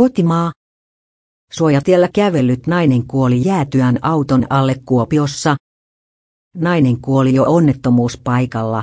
Kotimaa. Suojatiellä kävellyt nainen kuoli jäätyään auton alle Kuopiossa. Nainen kuoli jo onnettomuuspaikalla.